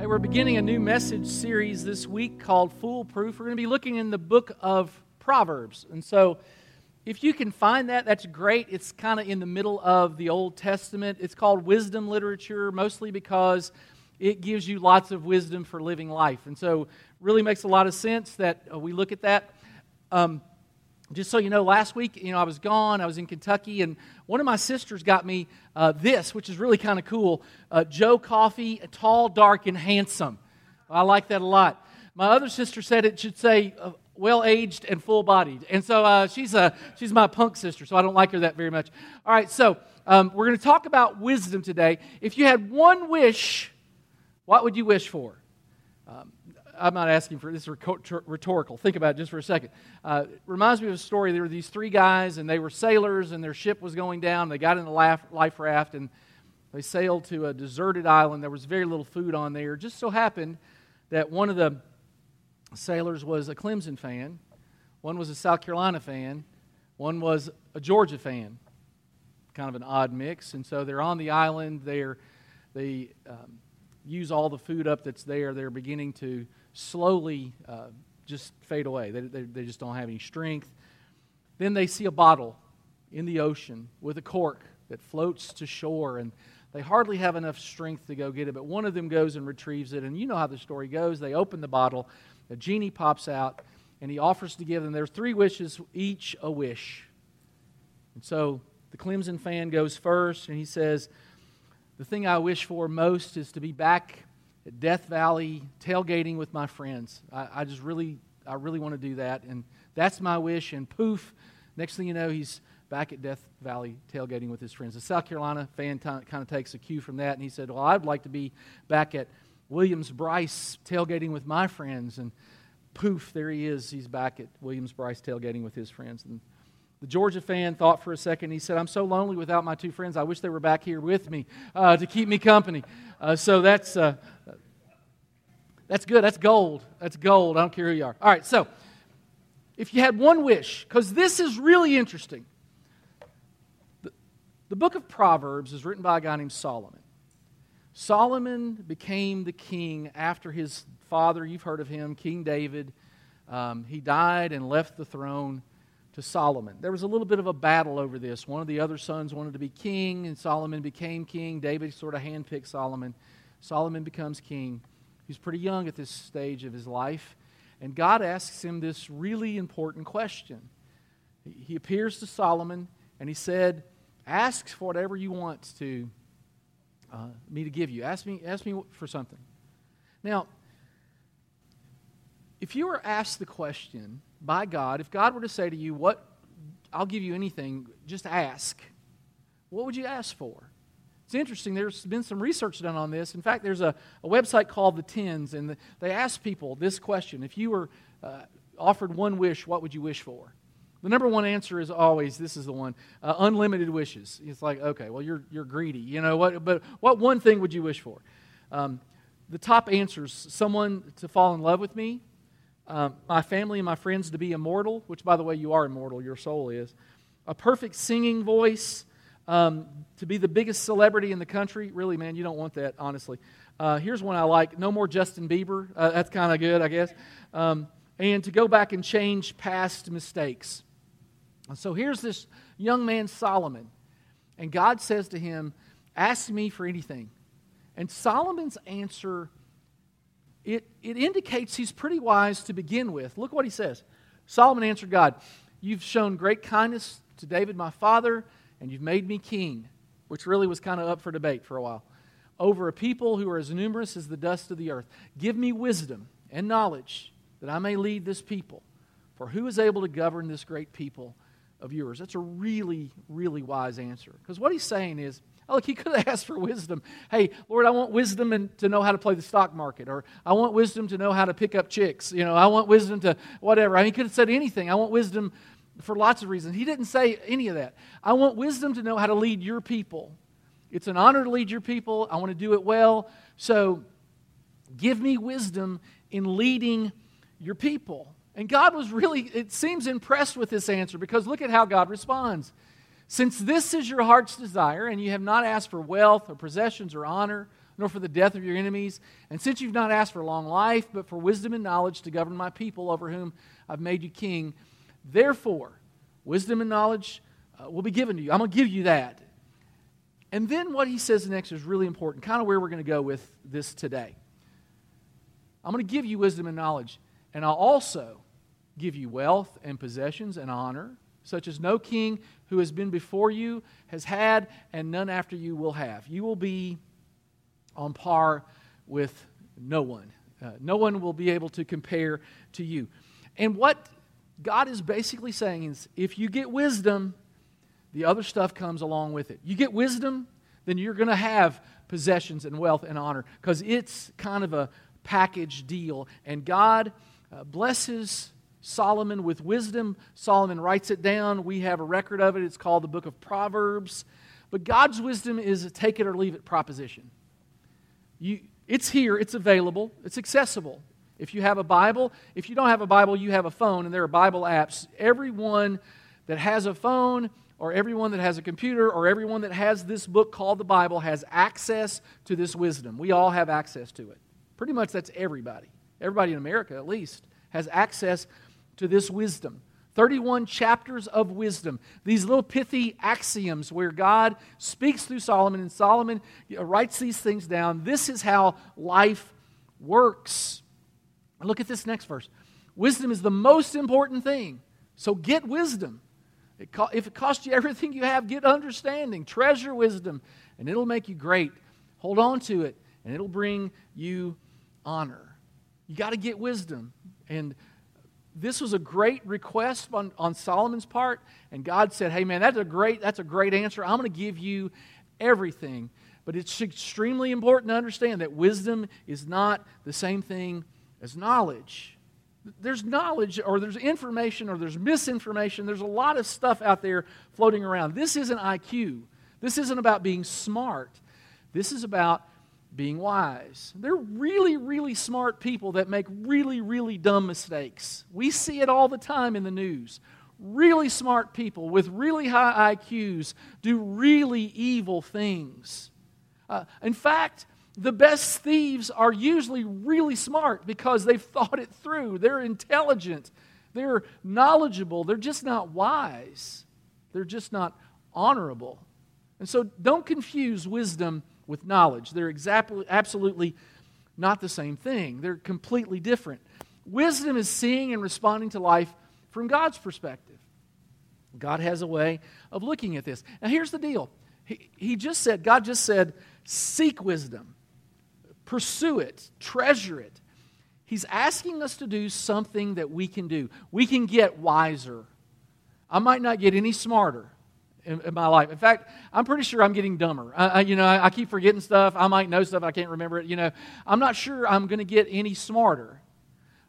Hey, we're beginning a new message series this week called Foolproof. We're going to be looking in the book of Proverbs. And so, if you can find that, that's great. It's kind of in the middle of the Old Testament. It's called wisdom literature, mostly because it gives you lots of wisdom for living life. And so, really makes a lot of sense that uh, we look at that. Um, just so you know, last week, you know, I was gone. I was in Kentucky, and one of my sisters got me uh, this, which is really kind of cool. Uh, Joe Coffee, tall, dark, and handsome. I like that a lot. My other sister said it should say uh, well aged and full bodied, and so uh, she's a she's my punk sister, so I don't like her that very much. All right, so um, we're going to talk about wisdom today. If you had one wish, what would you wish for? Um, I'm not asking for this is rhetorical. Think about it just for a second. Uh, reminds me of a story. There were these three guys, and they were sailors, and their ship was going down. They got in the life raft, and they sailed to a deserted island. There was very little food on there. Just so happened that one of the sailors was a Clemson fan, one was a South Carolina fan, one was a Georgia fan. Kind of an odd mix. And so they're on the island. They're, they um, use all the food up that's there. They're beginning to slowly uh, just fade away. They, they, they just don't have any strength. Then they see a bottle in the ocean with a cork that floats to shore, and they hardly have enough strength to go get it. But one of them goes and retrieves it, and you know how the story goes. They open the bottle, a genie pops out, and he offers to give them. There's three wishes, each a wish. And so the Clemson fan goes first, and he says, The thing I wish for most is to be back at Death Valley tailgating with my friends. I, I just really, I really want to do that. And that's my wish. And poof, next thing you know, he's back at Death Valley tailgating with his friends. The South Carolina fan t- kind of takes a cue from that. And he said, Well, I'd like to be back at Williams-Brice tailgating with my friends. And poof, there he is. He's back at Williams-Brice tailgating with his friends. And the Georgia fan thought for a second. He said, I'm so lonely without my two friends. I wish they were back here with me uh, to keep me company. Uh, so that's, uh, that's good. That's gold. That's gold. I don't care who you are. All right, so if you had one wish, because this is really interesting. The, the book of Proverbs is written by a guy named Solomon. Solomon became the king after his father, you've heard of him, King David. Um, he died and left the throne to Solomon. There was a little bit of a battle over this. One of the other sons wanted to be king, and Solomon became king. David sort of handpicked Solomon. Solomon becomes king. He's pretty young at this stage of his life. And God asks him this really important question. He appears to Solomon and he said, Ask for whatever you want to uh, me to give you. Ask me, ask me for something. Now, if you were asked the question by God, if God were to say to you, What I'll give you anything, just ask, what would you ask for? It's interesting, there's been some research done on this. In fact, there's a, a website called The Tens, and the, they ask people this question If you were uh, offered one wish, what would you wish for? The number one answer is always this is the one uh, unlimited wishes. It's like, okay, well, you're, you're greedy. You know what? But what one thing would you wish for? Um, the top answers someone to fall in love with me, um, my family and my friends to be immortal, which, by the way, you are immortal, your soul is, a perfect singing voice, um, to be the biggest celebrity in the country, really, man, you don't want that, honestly. Uh, here's one I like No more Justin Bieber. Uh, that's kind of good, I guess. Um, and to go back and change past mistakes. So here's this young man, Solomon. And God says to him, Ask me for anything. And Solomon's answer, it, it indicates he's pretty wise to begin with. Look what he says. Solomon answered God, You've shown great kindness to David, my father and you've made me king, which really was kind of up for debate for a while, over a people who are as numerous as the dust of the earth. Give me wisdom and knowledge that I may lead this people. For who is able to govern this great people of yours? That's a really, really wise answer. Because what he's saying is, look, he could have asked for wisdom. Hey, Lord, I want wisdom and to know how to play the stock market, or I want wisdom to know how to pick up chicks. You know, I want wisdom to whatever. I mean, he could have said anything. I want wisdom for lots of reasons. He didn't say any of that. I want wisdom to know how to lead your people. It's an honor to lead your people. I want to do it well. So give me wisdom in leading your people. And God was really, it seems, impressed with this answer because look at how God responds. Since this is your heart's desire, and you have not asked for wealth or possessions or honor, nor for the death of your enemies. And since you've not asked for long life, but for wisdom and knowledge to govern my people over whom I've made you king, therefore, wisdom and knowledge uh, will be given to you. I'm going to give you that. And then what he says next is really important, kind of where we're going to go with this today. I'm going to give you wisdom and knowledge, and I'll also give you wealth and possessions and honor, such as no king who has been before you has had, and none after you will have. You will be on par with no one. Uh, no one will be able to compare to you. And what God is basically saying is if you get wisdom, the other stuff comes along with it. You get wisdom, then you're going to have possessions and wealth and honor because it's kind of a package deal. And God uh, blesses Solomon with wisdom. Solomon writes it down. We have a record of it. It's called the book of Proverbs. But God's wisdom is a take it or leave it proposition. You, it's here, it's available, it's accessible. If you have a Bible, if you don't have a Bible, you have a phone, and there are Bible apps. Everyone that has a phone, or everyone that has a computer, or everyone that has this book called the Bible has access to this wisdom. We all have access to it. Pretty much that's everybody. Everybody in America, at least, has access to this wisdom. 31 chapters of wisdom. These little pithy axioms where God speaks through Solomon and Solomon writes these things down. This is how life works. Look at this next verse. Wisdom is the most important thing. So get wisdom. If it costs you everything you have, get understanding. Treasure wisdom, and it'll make you great. Hold on to it, and it'll bring you honor. You got to get wisdom. And this was a great request on, on Solomon's part, and God said, Hey man, that's a great, that's a great answer. I'm going to give you everything. But it's extremely important to understand that wisdom is not the same thing as knowledge. There's knowledge, or there's information, or there's misinformation. There's a lot of stuff out there floating around. This isn't IQ. This isn't about being smart. This is about being wise. They're really, really smart people that make really, really dumb mistakes. We see it all the time in the news. Really smart people with really high IQs do really evil things. Uh, in fact, the best thieves are usually really smart because they've thought it through. They're intelligent, they're knowledgeable, they're just not wise, they're just not honorable. And so don't confuse wisdom with knowledge. They're exactly, absolutely not the same thing, they're completely different. Wisdom is seeing and responding to life from God's perspective. God has a way of looking at this. Now, here's the deal He, he just said, God just said, seek wisdom, pursue it, treasure it. He's asking us to do something that we can do. We can get wiser. I might not get any smarter in, in, my life. In fact, I'm pretty sure I'm getting dumber. I, I, you know, I, I keep forgetting stuff. I might know stuff. I can't remember it. You know, I'm not sure I'm going to get any smarter,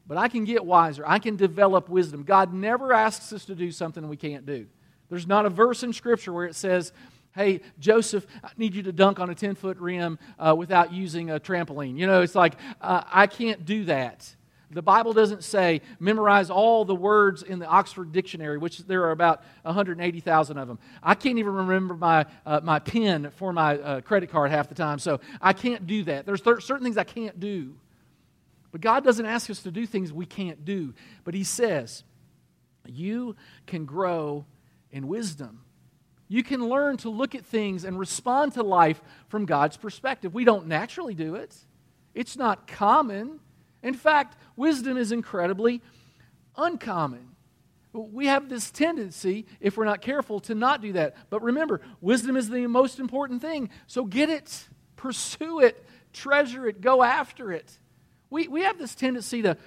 but I can get wiser. I can develop wisdom. God never asks us to do something we can't do. There's not a verse in Scripture where it says, hey, Joseph, I need you to dunk on a 10 foot rim uh, without using a trampoline. You know, it's like, uh, I can't do that. The Bible doesn't say memorize all the words in the Oxford Dictionary, which there are about 180,000 of them. I can't even remember my, uh, my PIN for my uh, credit card half the time, so I can't do that. There's th- certain things I can't do. But God doesn't ask us to do things we can't do. But He says, you can grow in wisdom. You can learn to look at things and respond to life from God's perspective. We don't naturally do it, it's not common. In fact, wisdom is incredibly uncommon. We have this tendency, if we're not careful, to not do that. But remember, wisdom is the most important thing. So get it, pursue it, treasure it, go after it. We, we have this tendency to,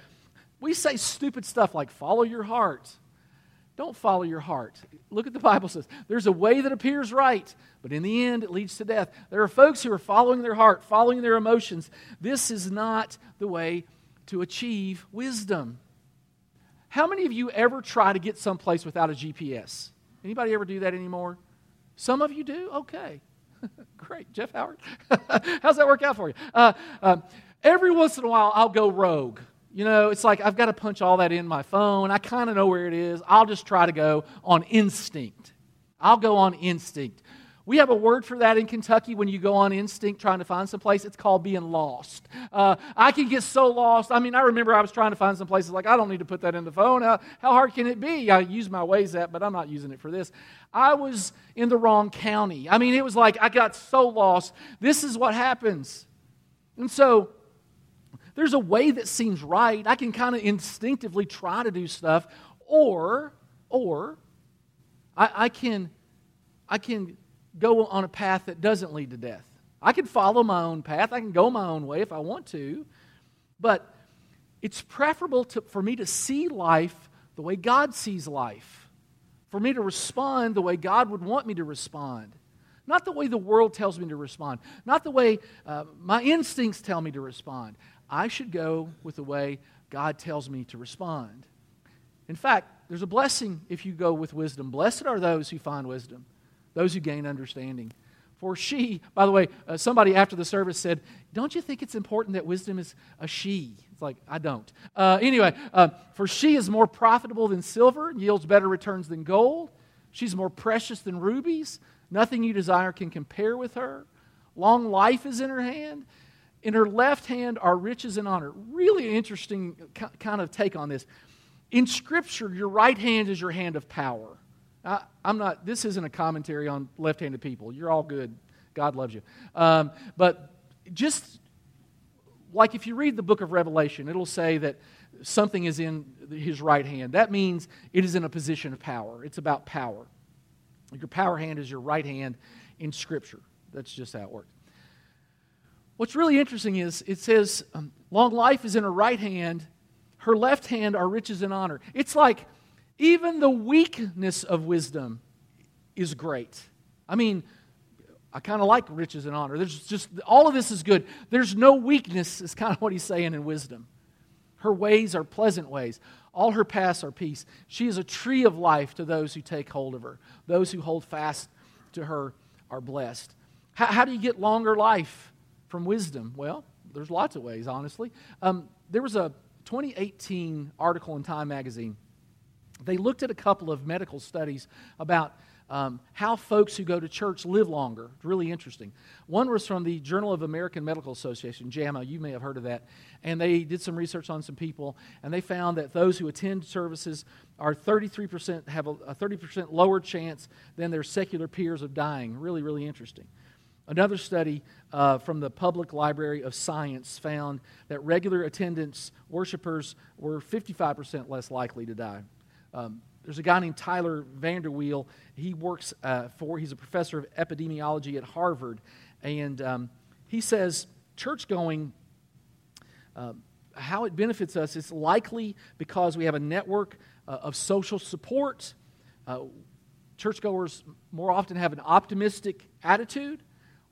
we say stupid stuff like follow your heart. Don't follow your heart. Look at the Bible says. There's a way that appears right, but in the end it leads to death. There are folks who are following their heart, following their emotions. This is not the way to achieve wisdom. How many of you ever try to get someplace without a GPS? Anybody ever do that anymore? Some of you do? Okay. Great. Jeff Howard? How's that work out for you? Uh, uh, every once in a while, I'll go rogue. You know, it's like I've got to punch all that in my phone. I kind of know where it is. I'll just try to go on instinct. I'll go on instinct. We have a word for that in Kentucky when you go on instinct trying to find some place. It's called being lost. Uh, I can get so lost. I mean, I remember I was trying to find some places like, I don't need to put that in the phone. How, how hard can it be? I use my Waze app, but I'm not using it for this. I was in the wrong county. I mean, it was like I got so lost. This is what happens. And so there's a way that seems right. I can kind of instinctively try to do stuff, or, or, I, I can, I can go on a path that doesn't lead to death. I can follow my own path. I can go my own way if I want to. But it's preferable to, for me to see life the way God sees life, for me to respond the way God would want me to respond. Not the way the world tells me to respond, not the way uh, my instincts tell me to respond. I should go with the way God tells me to respond. In fact, there's a blessing if you go with wisdom. Blessed are those who find wisdom, those who gain understanding. For she, by the way, uh, somebody after the service said, Don't you think it's important that wisdom is a she? It's like, I don't. Uh, anyway, uh, for she is more profitable than silver, yields better returns than gold. She's more precious than rubies. Nothing you desire can compare with her. Long life is in her hand. In her left hand are riches and honor. Really interesting kind of take on this. In Scripture, your right hand is your hand of power. I, am not, this isn't a commentary on left handed people. You're all good. God loves you. Um, but just like if you read the book of Revelation, it'll say that something is in his right hand. That means it is in a position of power. It's about power. Your power hand is your right hand in Scripture. That's just how it works. What's really interesting is it says, um, long life is in her right hand, her left hand are riches and honor. It's like even the weakness of wisdom is great. I mean, I kind of like riches and honor. There's just, all of this is good. There's no weakness, is kind of what he's saying in wisdom. Her ways are pleasant ways. All her paths are peace. She is a tree of life to those who take hold of her. Those who hold fast to her are blessed. How, how do you get longer life from wisdom? Well, there's lots of ways, honestly. Um, there was a 2018 article in Time magazine. They looked at a couple of medical studies about um, how folks who go to church live longer. It's really interesting. One was from the Journal of American Medical Association, JAMA. You may have heard of that. And they did some research on some people, and they found that those who attend services are 33% have a, a 30% lower chance than their secular peers of dying. Really, really interesting. Another study uh, from the Public Library of Science found that regular attendance worshipers were 55% less likely to die. Um, there's a guy named Tyler VanderWeele. He works uh, for, he's a professor of epidemiology at Harvard. And um, he says church going, uh, how it benefits us is likely because we have a network uh, of social support. Uh, churchgoers more often have an optimistic attitude.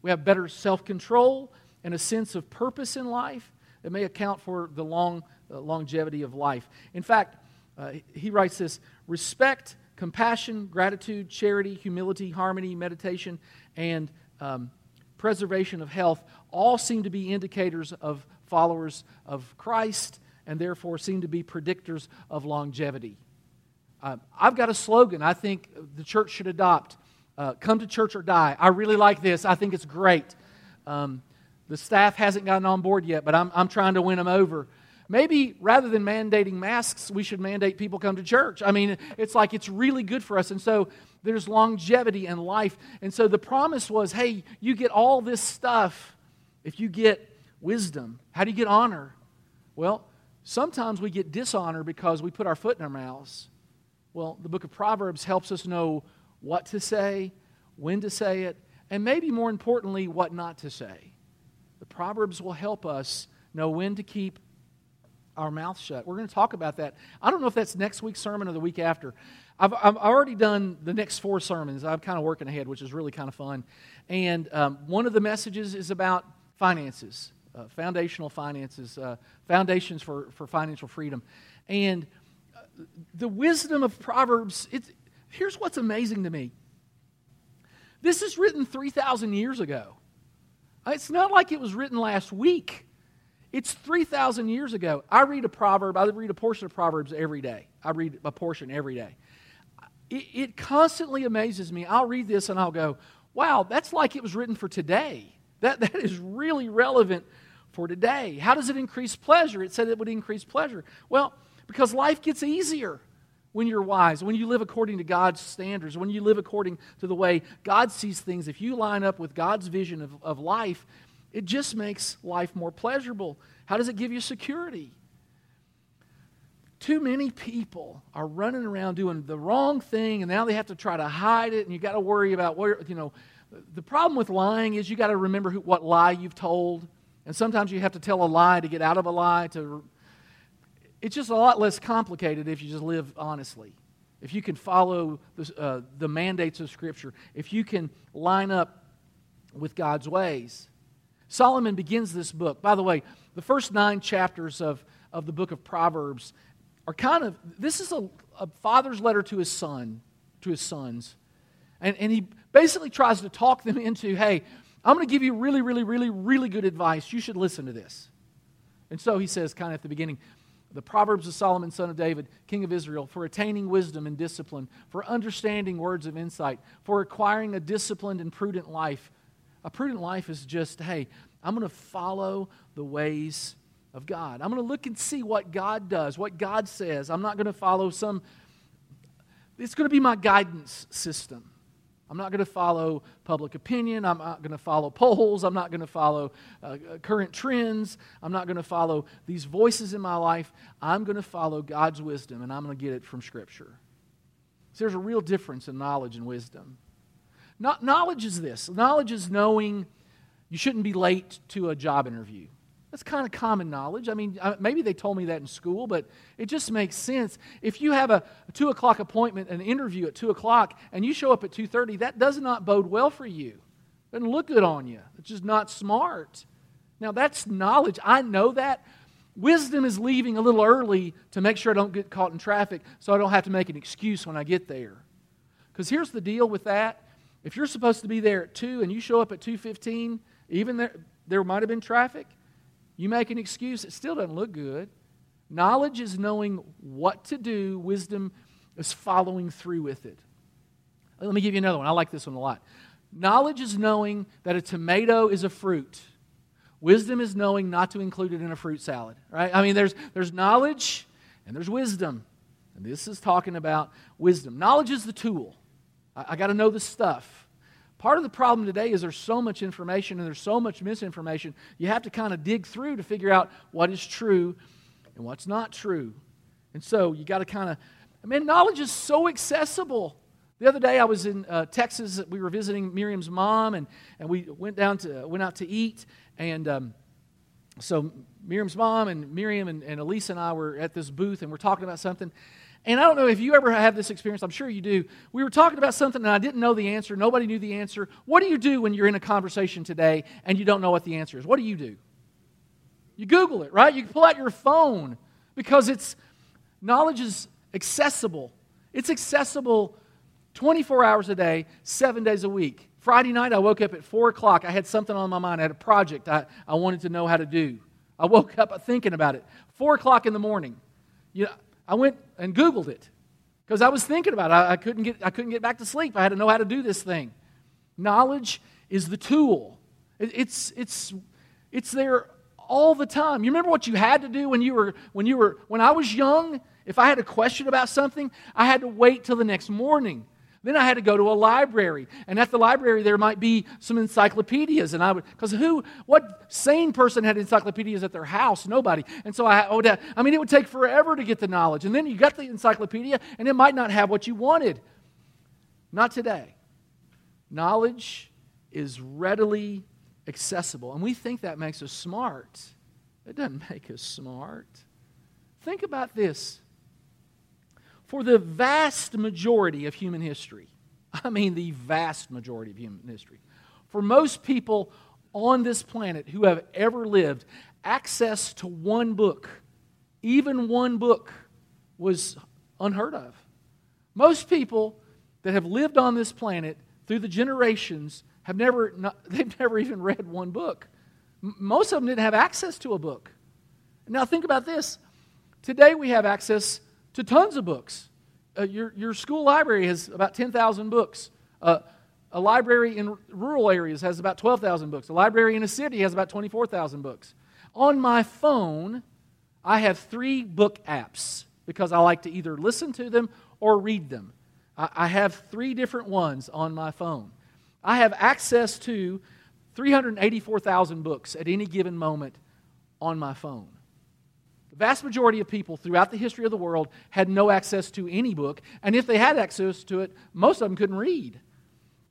We have better self control and a sense of purpose in life that may account for the long uh, longevity of life. In fact, uh, he writes this respect, compassion, gratitude, charity, humility, harmony, meditation, and um, preservation of health all seem to be indicators of followers of Christ and therefore seem to be predictors of longevity. Uh, I've got a slogan I think the church should adopt uh, Come to church or die. I really like this, I think it's great. Um, the staff hasn't gotten on board yet, but I'm, I'm trying to win them over. Maybe rather than mandating masks, we should mandate people come to church. I mean, it's like it's really good for us. And so there's longevity in life. And so the promise was hey, you get all this stuff if you get wisdom. How do you get honor? Well, sometimes we get dishonor because we put our foot in our mouths. Well, the book of Proverbs helps us know what to say, when to say it, and maybe more importantly, what not to say. The Proverbs will help us know when to keep our mouth shut. We're going to talk about that. I don't know if that's next week's sermon or the week after. I've, I've already done the next four sermons. I'm kind of working ahead, which is really kind of fun. And um, one of the messages is about finances, uh, foundational finances, uh, foundations for, for financial freedom. And uh, the wisdom of Proverbs, it's, here's what's amazing to me this is written 3,000 years ago. It's not like it was written last week. It's 3,000 years ago. I read a proverb, I read a portion of Proverbs every day. I read a portion every day. It, it constantly amazes me. I'll read this and I'll go, wow, that's like it was written for today. That, that is really relevant for today. How does it increase pleasure? It said it would increase pleasure. Well, because life gets easier when you're wise, when you live according to God's standards, when you live according to the way God sees things. If you line up with God's vision of, of life, it just makes life more pleasurable. How does it give you security? Too many people are running around doing the wrong thing, and now they have to try to hide it, and you got to worry about where, you know. The problem with lying is you got to remember who, what lie you've told, and sometimes you have to tell a lie to get out of a lie. To, it's just a lot less complicated if you just live honestly. If you can follow the, uh, the mandates of Scripture, if you can line up with God's ways. Solomon begins this book. By the way, the first nine chapters of, of the book of Proverbs are kind of this is a, a father's letter to his son, to his sons. And, and he basically tries to talk them into, hey, I'm going to give you really, really, really, really good advice. You should listen to this. And so he says, kind of at the beginning, the Proverbs of Solomon, son of David, king of Israel, for attaining wisdom and discipline, for understanding words of insight, for acquiring a disciplined and prudent life. A prudent life is just, hey, I'm going to follow the ways of God. I'm going to look and see what God does, what God says. I'm not going to follow some, it's going to be my guidance system. I'm not going to follow public opinion. I'm not going to follow polls. I'm not going to follow uh, current trends. I'm not going to follow these voices in my life. I'm going to follow God's wisdom, and I'm going to get it from Scripture. So there's a real difference in knowledge and wisdom. Not, knowledge is this knowledge is knowing you shouldn't be late to a job interview. That's kind of common knowledge. I mean, uh, maybe they told me that in school, but it just makes sense. If you have a, two o'clock appointment, an interview at two o'clock, and you show up at two thirty, that does not bode well for you. It doesn't look good on you. It's just not smart. Now that's knowledge. I know that. Wisdom is leaving a little early to make sure I don't get caught in traffic, so I don't have to make an excuse when I get there. Because here's the deal with that: if you're supposed to be there at two and you show up at two fifteen, even there there might have been traffic you make an excuse, it still doesn't look good. Knowledge is knowing what to do, wisdom is following through with it. Let me give you another one. I like this one a lot. Knowledge is knowing that a tomato is a fruit. Wisdom is knowing not to include it in a fruit salad, right? I mean, there's, there's knowledge and there's wisdom. And this is talking about wisdom. Knowledge is the tool. I, I got to know the stuff. Part of the problem today is there's so much information and there's so much misinformation. You have to kind of dig through to figure out what is true and what's not true. And so you got to kind of, I mean, knowledge is so accessible. The other day I was in uh, Texas. We were visiting Miriam's mom, and, and we went down to went out to eat. And um, so Miriam's mom and Miriam and, and Elisa and I were at this booth, and we're talking about something. And I don't know if you ever have this experience, I'm sure you do. We were talking about something and I didn't know the answer, nobody knew the answer. What do you do when you're in a conversation today and you don't know what the answer is? What do you do? You Google it, right? You pull out your phone because it's knowledge is accessible. It's accessible 24 hours a day, seven days a week. Friday night, I woke up at 4 o'clock. I had something on my mind. I had a project I, I wanted to know how to do. I woke up thinking about it. 4 o'clock in the morning. You know, I went and Googled it because I was thinking about it. I, I, couldn't get, I couldn't get back to sleep. I had to know how to do this thing. Knowledge is the tool, it, it's, it's, it's there all the time. You remember what you had to do when you were, when you were, when I was young? If I had a question about something, I had to wait till the next morning. Then I had to go to a library, and at the library there might be some encyclopedias, and I would because who, what sane person had encyclopedias at their house? Nobody. And so I would, I mean, it would take forever to get the knowledge, and then you got the encyclopedia, and it might not have what you wanted. Not today. Knowledge is readily accessible, and we think that makes us smart. It doesn't make us smart. Think about this for the vast majority of human history, I mean the vast majority of human history, for most people on this planet who have ever lived, access to one book, even one book, was unheard of. Most people that have lived on this planet through the generations have never, not, they've never even read one book. Most of them didn't have access to a book. Now, think about this. Today we have access to tons of books. Uh, your, your school library has about 10,000 books. Uh, A library in rural areas has about 12,000 books. A library in a city has about 24,000 books. On my phone, I have three book apps because I like to either listen to them or read them. I have three different ones on my phone. I have access to 384,000 books at any given moment on my phone. The vast majority of people throughout the history of the world had no access to any book, and if they had access to it, most of them couldn't read.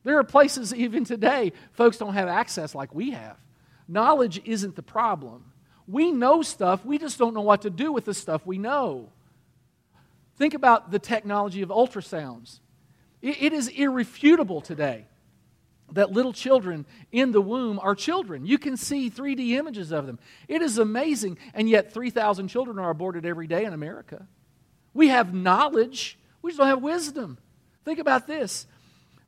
There are places even today folks don't have access like we have. Knowledge isn't the problem. We know stuff, we just don't know what to do with the stuff we know. Think about the technology of ultrasounds. it is irrefutable today that little children in the womb are children. You can see 3D images of them. It is amazing, and yet 3,000 children are aborted every day in America. We have knowledge, we just don't have wisdom. Think about this.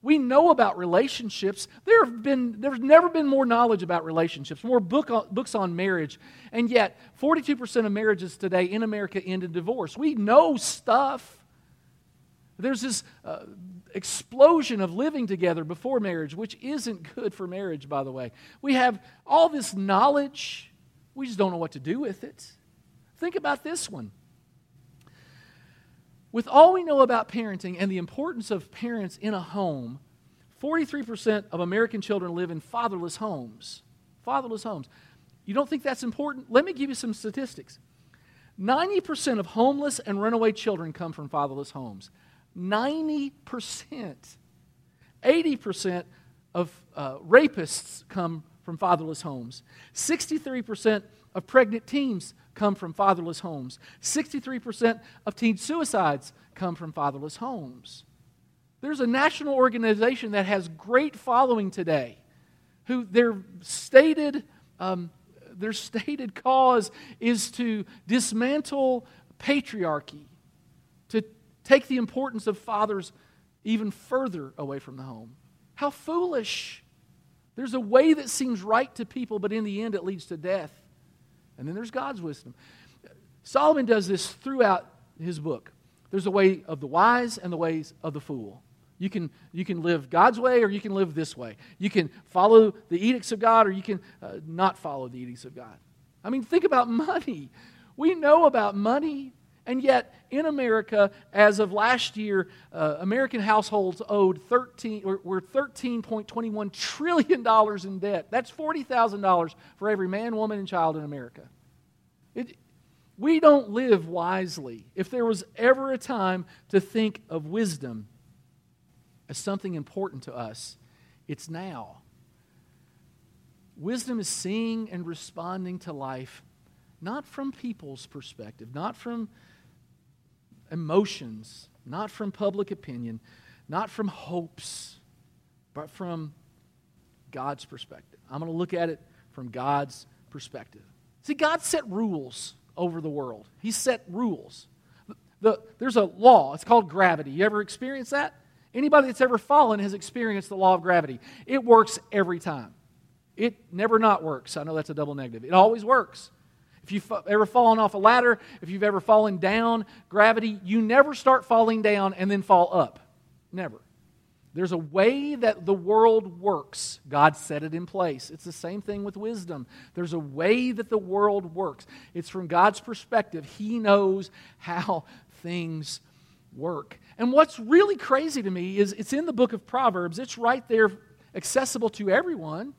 We know about relationships. There have been, there's never been more knowledge about relationships, more book on, books on marriage, and yet 42% of marriages today in America end in divorce. We know stuff. There's this uh, explosion of living together before marriage, which isn't good for marriage, by the way. We have all this knowledge, we just don't know what to do with it. Think about this one. With all we know about parenting and the importance of parents in a home, 43% of American children live in fatherless homes. Fatherless homes. You don't think that's important? Let me give you some statistics. 90% of homeless and runaway children come from fatherless homes. 90%. 80% of uh, rapists come from fatherless homes. 63% of pregnant teens come from fatherless homes. 63% of teen suicides come from fatherless homes. There's a national organization that has great following today, who their stated, um, their stated cause is to dismantle patriarchy, take the importance of fathers even further away from the home. How foolish! There's a way that seems right to people, but in the end it leads to death. And then there's God's wisdom. Solomon does this throughout his book. There's a way of the wise and the ways of the fool. You can, you can live God's way or you can live this way. You can follow the edicts of God or you can uh, not follow the edicts of God. I mean, think about money. We know about money, and yet in America, as of last year, uh, American households owed 13, were $13.21 trillion in debt. That's $40,000 for every man, woman, and child in America. It, we don't live wisely. If there was ever a time to think of wisdom as something important to us, it's now. Wisdom is seeing and responding to life not from people's perspective, not from emotions, not from public opinion, not from hopes, but from God's perspective. I'm going to look at it from God's perspective. See, God set rules over the world, He set rules. The, there's a law, it's called gravity. You ever experienced that? Anybody that's ever fallen has experienced the law of gravity. It works every time. It never not works. I know that's a double negative. It always works. If you've ever fallen off a ladder, if you've ever fallen down, gravity, you never start falling down and then fall up. Never. There's a way that the world works. God set it in place. It's the same thing with wisdom. There's a way that the world works. It's from God's perspective. He knows how things work. And what's really crazy to me is it's in the book of Proverbs, it's right there, accessible to everyone.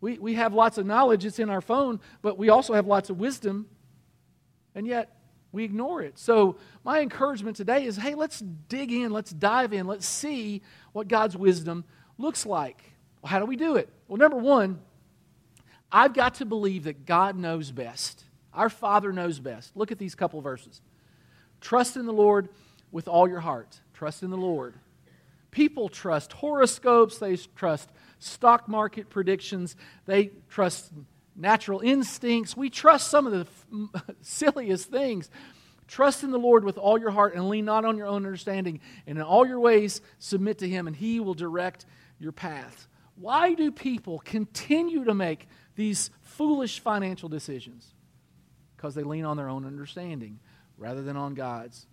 We, we have lots of knowledge, it's in our phone, but we also have lots of wisdom, and yet we ignore it. So, my encouragement today is hey, let's dig in, let's dive in, let's see what God's wisdom looks like. Well, how do we do it? Well, number one, I've got to believe that God knows best. Our Father knows best. Look at these couple verses. Trust in the Lord with all your heart. Trust in the Lord. People trust horoscopes, they trust stock market predictions, they trust natural instincts. We trust some of the f- silliest things. Trust in the Lord with all your heart and lean not on your own understanding. And in all your ways, submit to Him, and He will direct your path. Why do people continue to make these foolish financial decisions? Because they lean on their own understanding rather than on God's.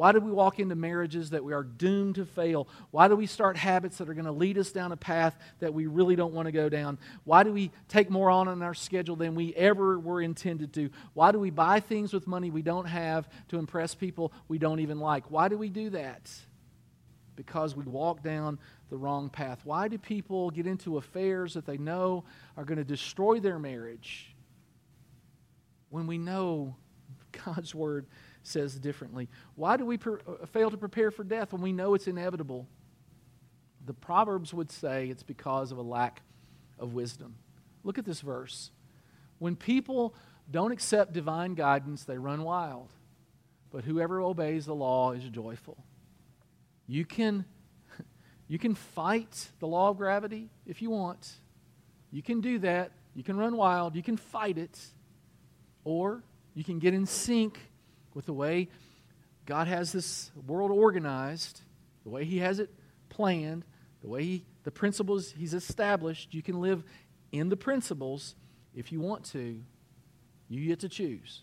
Why do we walk into marriages that we are doomed to fail? Why do we start habits that are going to lead us down a path that we really don't want to go down? Why do we take more on in our schedule than we ever were intended to? Why do we buy things with money we don't have to impress people we don't even like? Why do we do that? Because we walk down the wrong path. Why do people get into affairs that they know are going to destroy their marriage when we know God's word says differently? Why do we uh, fail to prepare for death when we know it's inevitable? The Proverbs would say it's because of a lack of wisdom. Look at this verse. When people don't accept divine guidance, they run wild. But whoever obeys the law is joyful. You can, you can fight the law of gravity if you want. You can do that. You can run wild. You can fight it. Or you can get in sync with the way God has this world organized, the way He has it planned, the way he, the principles He's established. You can live in the principles if you want to. You get to choose.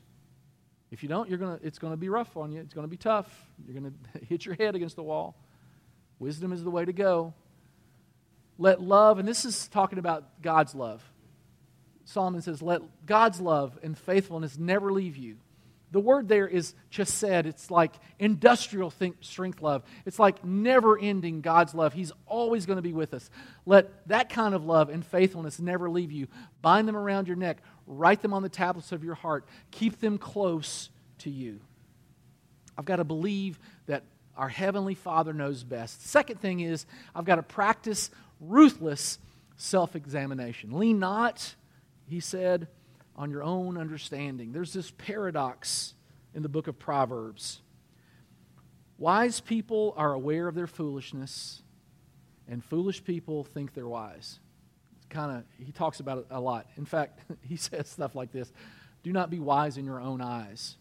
If you don't, you're gonna, it's going to be rough on you. It's going to be tough. You're going to hit your head against the wall. Wisdom is the way to go. Let love, and this is talking about God's love. Solomon says, Let God's love and faithfulness never leave you. The word there is chesed. It's like industrial think, strength love. It's like never ending God's love. He's always going to be with us. Let that kind of love and faithfulness never leave you. Bind them around your neck, write them on the tablets of your heart, keep them close to you. I've got to believe that our Heavenly Father knows best. Second thing is, I've got to practice ruthless self examination. Lean not, he said on your own understanding. There's this paradox in the book of Proverbs. Wise people are aware of their foolishness, and foolish people think they're wise. Kind of, he talks about it a lot. In fact, he says stuff like this Do not be wise in your own eyes.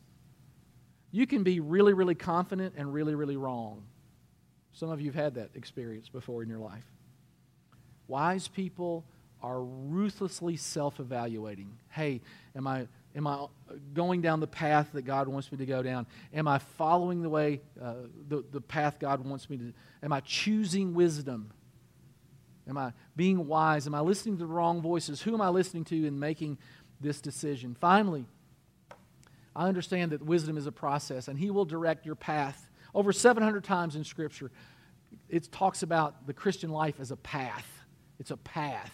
You can be really, really confident and really, really wrong. Some of you have had that experience before in your life. Wise people are ruthlessly self evaluating. Hey, am I, am I going down the path that God wants me to go down? Am I following the way, uh, the, the path God wants me to? Am I choosing wisdom? Am I being wise? Am I listening to the wrong voices? Who am I listening to in making this decision? Finally, I understand that wisdom is a process and He will direct your path. Over 700 times in Scripture, it talks about the Christian life as a path. It's a path.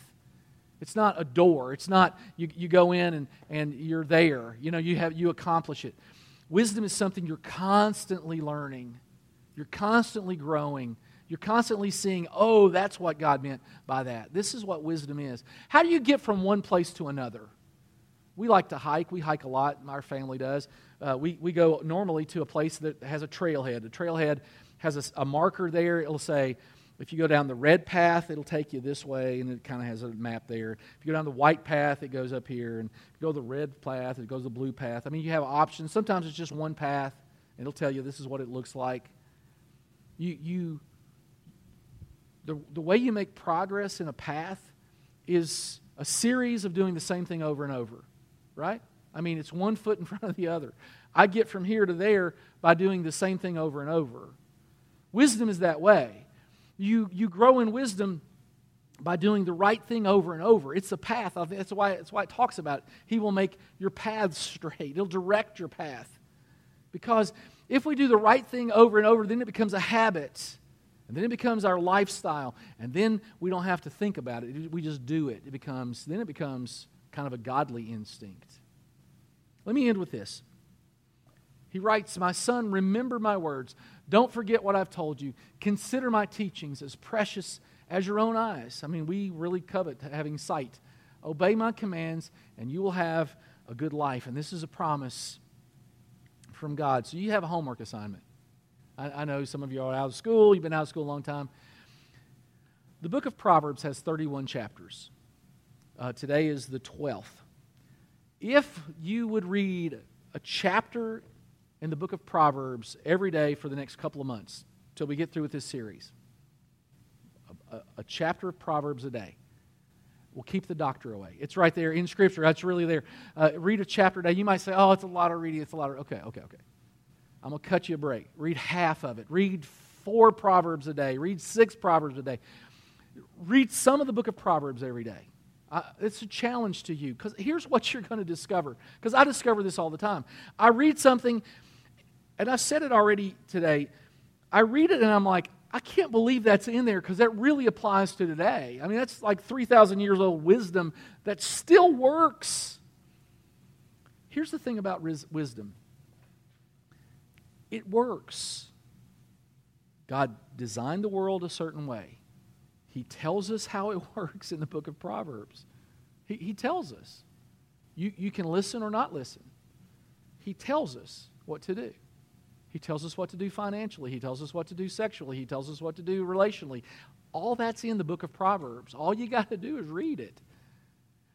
It's not a door. It's not you, you go in and, and you're there. You know, you have you accomplish it. Wisdom is something you're constantly learning. You're constantly growing. You're constantly seeing, oh, that's what God meant by that. This is what wisdom is. How do you get from one place to another? We like to hike. We hike a lot. Our family does. Uh, we, we go normally to a place that has a trailhead. The trailhead has a, a marker there. It'll say, if you go down the red path, it'll take you this way, and it kind of has a map there. If you go down the white path, it goes up here. And if you go the red path, it goes the blue path. I mean, you have options. Sometimes it's just one path, and it'll tell you this is what it looks like. You, you, the, the way you make progress in a path is a series of doing the same thing over and over, right? I mean, it's one foot in front of the other. I get from here to there by doing the same thing over and over. Wisdom is that way you, you grow in wisdom by doing the right thing over and over. It's a path. That's why, that's why it talks about it. He will make your path straight, He'll direct your path. Because if we do the right thing over and over, then it becomes a habit. And then it becomes our lifestyle. And then we don't have to think about it. We just do it. It becomes, then it becomes kind of a godly instinct. Let me end with this. He writes, My son, remember my words. Don't forget what I've told you. Consider my teachings as precious as your own eyes. I mean, we really covet having sight. Obey my commands, and you will have a good life. And this is a promise from God. So you have a homework assignment. I, I know some of you are out of school, you've been out of school a long time. The book of Proverbs has 31 chapters. Uh, today is the 12th. If you would read a chapter in the book of Proverbs every day for the next couple of months till we get through with this series. A, a, a chapter of Proverbs a day will keep the doctor away. It's right there in Scripture. That's really there. Uh, read a chapter a day. You might say, oh, it's a lot of reading. It's a lot of. Okay, okay, okay. I'm going to cut you a break. Read half of it. Read four Proverbs a day. Read six Proverbs a day. Read some of the book of Proverbs every day. It's a challenge to you because here's what you're going to discover. Because I discover this all the time. I read something, and I said it already today. I read it and I'm like, I can't believe that's in there because that really applies to today. I mean, that's like 3,000 years old wisdom that still works. Here's the thing about wisdom it works. God designed the world a certain way. He tells us how it works in the book of Proverbs. He, he tells us. You, you can listen or not listen. He tells us what to do. He tells us what to do financially. He tells us what to do sexually. He tells us what to do relationally. All that's in the book of Proverbs. All you got to do is read it.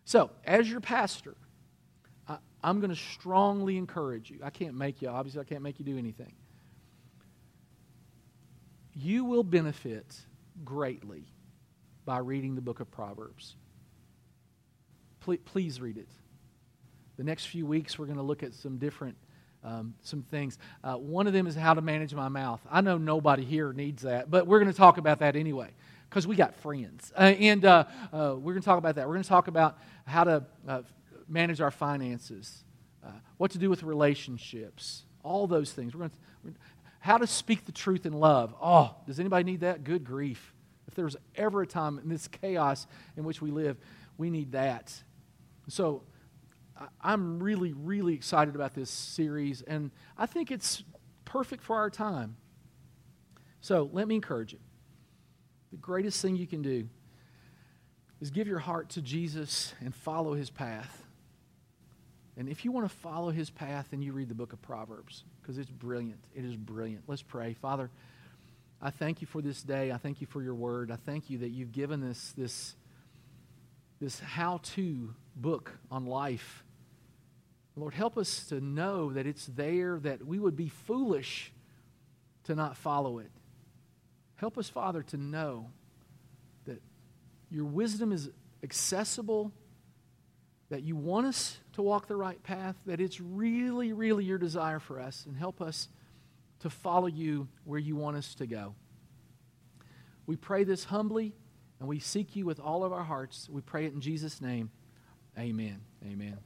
So, as your pastor, I, I'm going to strongly encourage you. I can't make you, obviously, I can't make you do anything. You will benefit greatly by reading the book of Proverbs. Please, please read it. The next few weeks, we're going to look at some different um, some things. Uh, one of them is how to manage my mouth. I know nobody here needs that, but we're going to talk about that anyway because we got friends. Uh, and uh, uh we're going to talk about that. We're going to talk about how to uh, manage our finances, uh, what to do with relationships, all those things. We're going to, how to speak the truth in love. Oh, does anybody need that? Good grief. If there's ever a time in this chaos in which we live, we need that. So, I'm really, really excited about this series, and I think it's perfect for our time. So let me encourage you. The greatest thing you can do is give your heart to Jesus and follow his path. And if you want to follow his path, then you read the book of Proverbs because it's brilliant. It is brilliant. Let's pray. Father, I thank you for this day. I thank you for your word. I thank you that you've given us this, this how to book on life Lord, help us to know that it's there, that we would be foolish to not follow it. Help us, Father, to know that your wisdom is accessible, that you want us to walk the right path, that it's really, really your desire for us, and help us to follow you where you want us to go. We pray this humbly, and we seek you with all of our hearts. We pray it in Jesus' name. Amen. Amen.